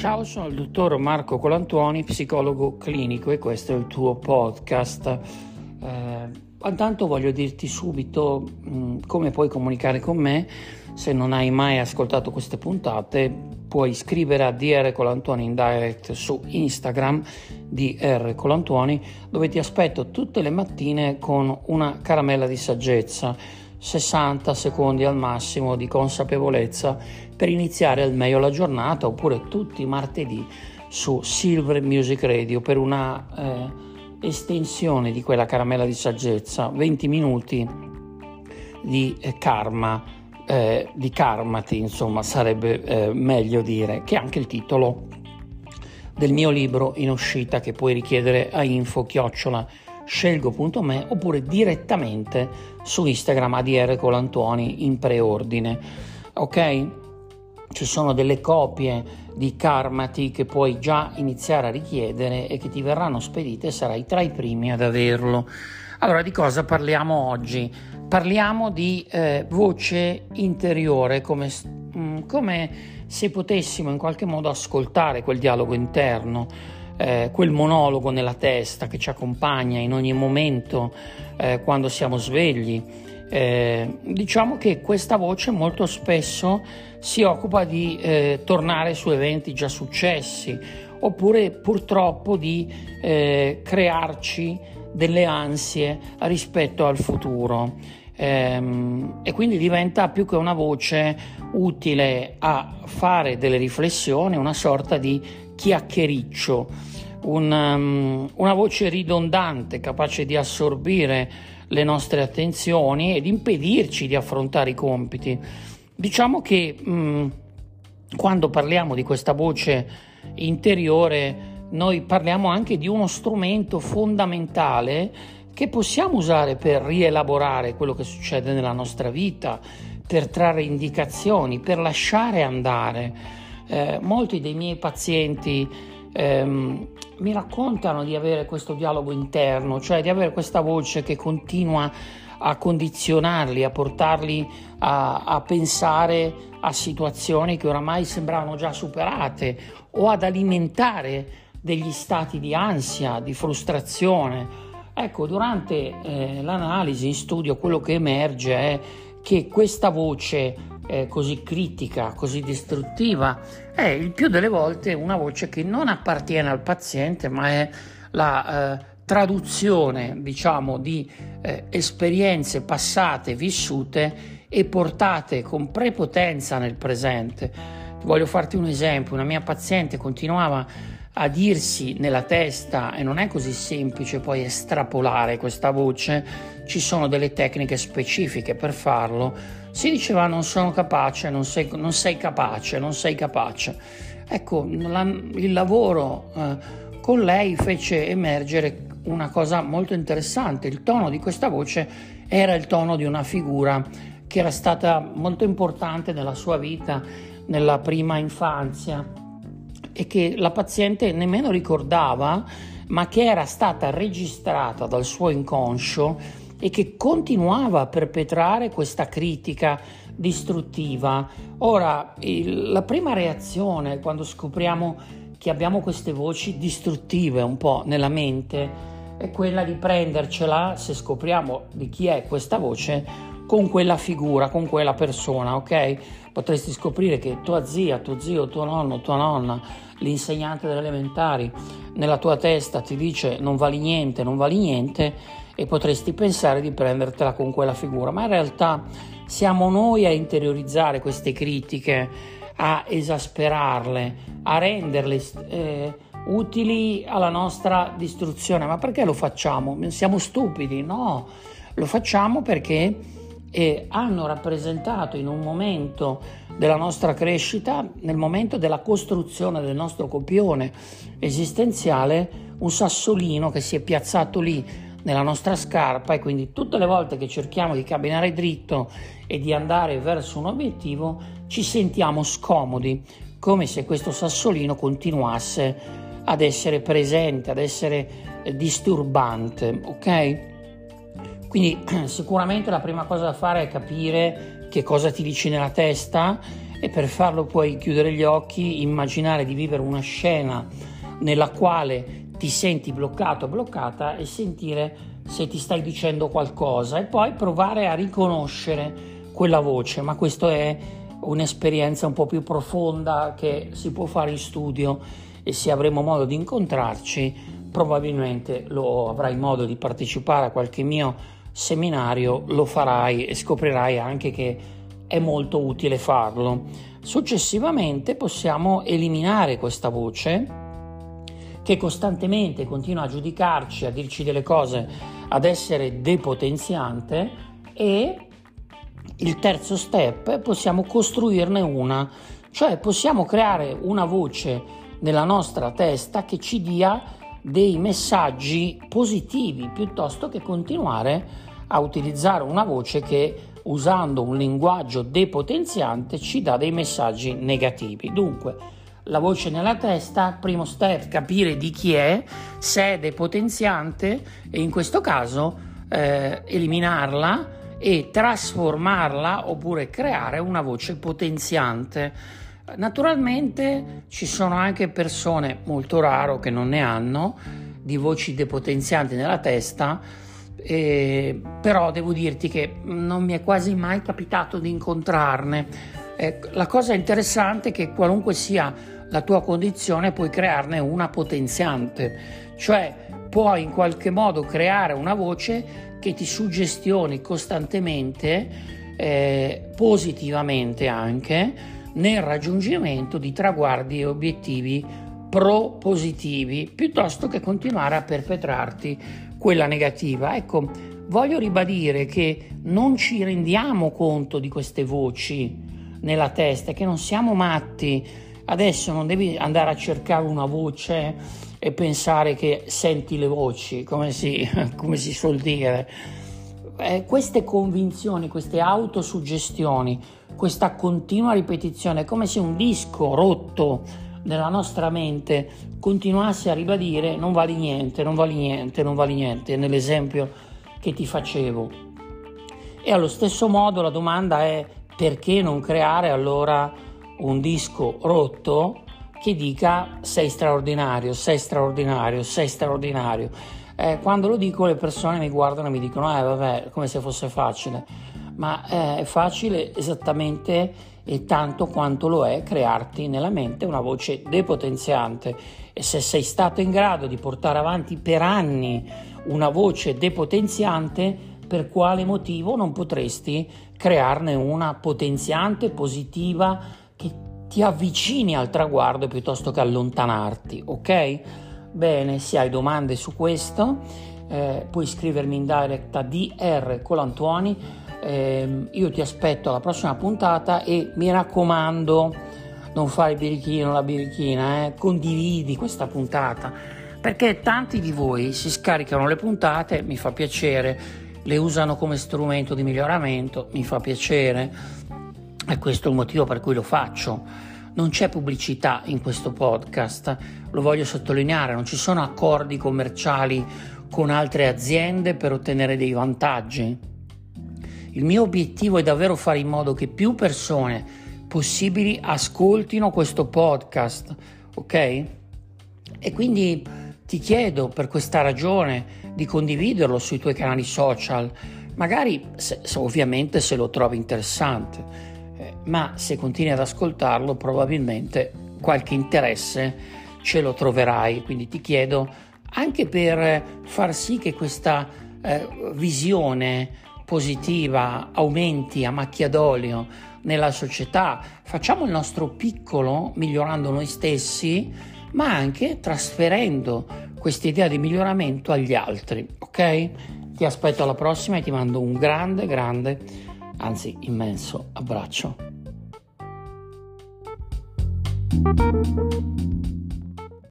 Ciao, sono il dottor Marco Colantuoni, psicologo clinico e questo è il tuo podcast. Eh, intanto voglio dirti subito mh, come puoi comunicare con me. Se non hai mai ascoltato queste puntate, puoi scrivere a DR Colantuoni in direct su Instagram DR Colantuoni, dove ti aspetto tutte le mattine con una caramella di saggezza 60 secondi al massimo di consapevolezza per iniziare al meglio la giornata oppure tutti i martedì su Silver Music Radio per una eh, estensione di quella caramella di saggezza, 20 minuti di eh, karma, eh, di karmati, insomma sarebbe eh, meglio dire, che è anche il titolo del mio libro in uscita che puoi richiedere a info chiocciola scelgo.me oppure direttamente su Instagram ADR Colantuoni in preordine. Ok? Ci sono delle copie di Karmati che puoi già iniziare a richiedere e che ti verranno spedite e sarai tra i primi ad averlo. Allora, di cosa parliamo oggi? Parliamo di eh, voce interiore, come, mm, come se potessimo in qualche modo ascoltare quel dialogo interno eh, quel monologo nella testa che ci accompagna in ogni momento eh, quando siamo svegli. Eh, diciamo che questa voce molto spesso si occupa di eh, tornare su eventi già successi oppure purtroppo di eh, crearci delle ansie rispetto al futuro. Ehm, e quindi diventa più che una voce utile a fare delle riflessioni, una sorta di chiacchiericcio, un, um, una voce ridondante capace di assorbire le nostre attenzioni ed impedirci di affrontare i compiti. Diciamo che um, quando parliamo di questa voce interiore, noi parliamo anche di uno strumento fondamentale che possiamo usare per rielaborare quello che succede nella nostra vita, per trarre indicazioni, per lasciare andare eh, molti dei miei pazienti ehm, mi raccontano di avere questo dialogo interno, cioè di avere questa voce che continua a condizionarli, a portarli a, a pensare a situazioni che oramai sembravano già superate o ad alimentare degli stati di ansia, di frustrazione. Ecco, durante eh, l'analisi in studio quello che emerge è che questa voce eh, così critica, così distruttiva, è il più delle volte una voce che non appartiene al paziente, ma è la eh, traduzione, diciamo, di eh, esperienze passate, vissute e portate con prepotenza nel presente. Voglio farti un esempio, una mia paziente continuava a dirsi nella testa, e non è così semplice poi estrapolare questa voce, ci sono delle tecniche specifiche per farlo, si diceva non sono capace, non sei, non sei capace, non sei capace. Ecco, la, il lavoro eh, con lei fece emergere una cosa molto interessante, il tono di questa voce era il tono di una figura che era stata molto importante nella sua vita, nella prima infanzia e che la paziente nemmeno ricordava, ma che era stata registrata dal suo inconscio e che continuava a perpetrare questa critica distruttiva. Ora, il, la prima reazione quando scopriamo che abbiamo queste voci distruttive un po' nella mente è quella di prendercela, se scopriamo di chi è questa voce, con quella figura, con quella persona, ok? Potresti scoprire che tua zia, tuo zio, tuo nonno, tua nonna, l'insegnante delle elementari, nella tua testa ti dice non vali niente, non vali niente e potresti pensare di prendertela con quella figura, ma in realtà siamo noi a interiorizzare queste critiche, a esasperarle, a renderle eh, utili alla nostra distruzione. Ma perché lo facciamo? Siamo stupidi? No, lo facciamo perché e hanno rappresentato in un momento della nostra crescita, nel momento della costruzione del nostro copione esistenziale, un sassolino che si è piazzato lì nella nostra scarpa e quindi tutte le volte che cerchiamo di camminare dritto e di andare verso un obiettivo ci sentiamo scomodi, come se questo sassolino continuasse ad essere presente, ad essere disturbante, ok? Quindi sicuramente la prima cosa da fare è capire che cosa ti dici nella testa e per farlo puoi chiudere gli occhi, immaginare di vivere una scena nella quale ti senti bloccato, bloccata e sentire se ti stai dicendo qualcosa e poi provare a riconoscere quella voce, ma questa è un'esperienza un po' più profonda che si può fare in studio e se avremo modo di incontrarci probabilmente lo avrai modo di partecipare a qualche mio seminario, lo farai e scoprirai anche che è molto utile farlo. Successivamente possiamo eliminare questa voce che costantemente continua a giudicarci, a dirci delle cose, ad essere depotenziante e il terzo step possiamo costruirne una, cioè possiamo creare una voce nella nostra testa che ci dia dei messaggi positivi piuttosto che continuare a utilizzare una voce che usando un linguaggio depotenziante ci dà dei messaggi negativi. Dunque, la voce nella testa, primo step, capire di chi è, se è depotenziante e in questo caso eh, eliminarla e trasformarla oppure creare una voce potenziante. Naturalmente ci sono anche persone, molto raro che non ne hanno, di voci depotenzianti nella testa, eh, però devo dirti che non mi è quasi mai capitato di incontrarne. Eh, la cosa interessante è che qualunque sia la tua condizione puoi crearne una potenziante, cioè puoi in qualche modo creare una voce che ti suggestioni costantemente, eh, positivamente anche, nel raggiungimento di traguardi e obiettivi propositivi, piuttosto che continuare a perpetrarti quella negativa. Ecco, voglio ribadire che non ci rendiamo conto di queste voci nella testa, che non siamo matti. Adesso non devi andare a cercare una voce e pensare che senti le voci, come si, come si suol dire. Eh, queste convinzioni, queste autosuggestioni, questa continua ripetizione, come se un disco rotto nella nostra mente continuasse a ribadire non vali niente, non vali niente, non vali niente, nell'esempio che ti facevo. E allo stesso modo la domanda è perché non creare allora un disco rotto che dica sei straordinario, sei straordinario, sei straordinario. Eh, quando lo dico le persone mi guardano e mi dicono eh vabbè, come se fosse facile, ma eh, è facile esattamente e tanto quanto lo è crearti nella mente una voce depotenziante e se sei stato in grado di portare avanti per anni una voce depotenziante, per quale motivo non potresti crearne una potenziante, positiva, ti avvicini al traguardo piuttosto che allontanarti, ok? Bene, se hai domande su questo eh, puoi scrivermi in direct a DR Colantuoni, eh, io ti aspetto alla prossima puntata e mi raccomando non fare il birichino, la birichina, eh? condividi questa puntata perché tanti di voi si scaricano le puntate, mi fa piacere, le usano come strumento di miglioramento, mi fa piacere e questo è il motivo per cui lo faccio. Non c'è pubblicità in questo podcast, lo voglio sottolineare, non ci sono accordi commerciali con altre aziende per ottenere dei vantaggi. Il mio obiettivo è davvero fare in modo che più persone possibili ascoltino questo podcast, ok? E quindi ti chiedo per questa ragione di condividerlo sui tuoi canali social, magari se, ovviamente se lo trovi interessante ma se continui ad ascoltarlo probabilmente qualche interesse ce lo troverai, quindi ti chiedo anche per far sì che questa eh, visione positiva aumenti a macchia d'olio nella società, facciamo il nostro piccolo migliorando noi stessi, ma anche trasferendo questa idea di miglioramento agli altri, ok? Ti aspetto alla prossima e ti mando un grande, grande, anzi immenso abbraccio.